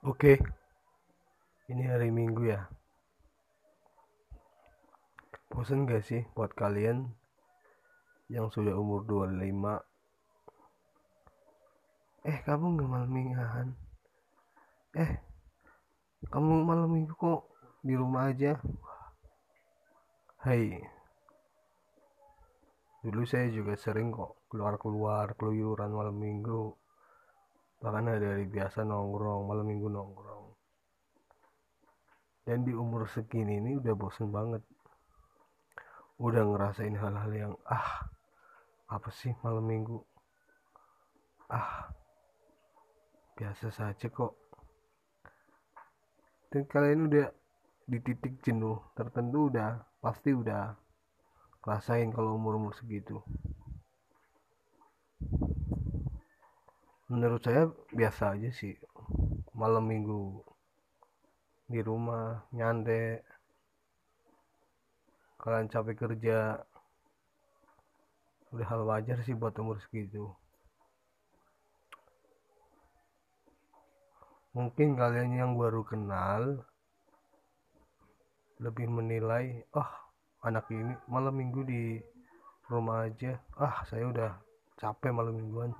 Oke, ini hari Minggu ya. Bosen gak sih buat kalian yang sudah umur 25? Eh, kamu gak malam mingguan? Eh, kamu malam minggu kok di rumah aja? Hai, dulu saya juga sering kok keluar-keluar keluyuran malam minggu bahkan hari-hari biasa nongkrong malam minggu nongkrong. Dan di umur segini ini udah bosen banget. Udah ngerasain hal-hal yang ah apa sih malam minggu? Ah biasa saja kok. Dan kalian udah di titik jenuh tertentu udah pasti udah rasain kalau umur-umur segitu menurut saya biasa aja sih. Malam minggu di rumah nyantai kalian capek kerja. Udah hal wajar sih buat umur segitu. Mungkin kalian yang baru kenal lebih menilai oh anak ini malam minggu di rumah aja. Ah saya udah capek malam mingguan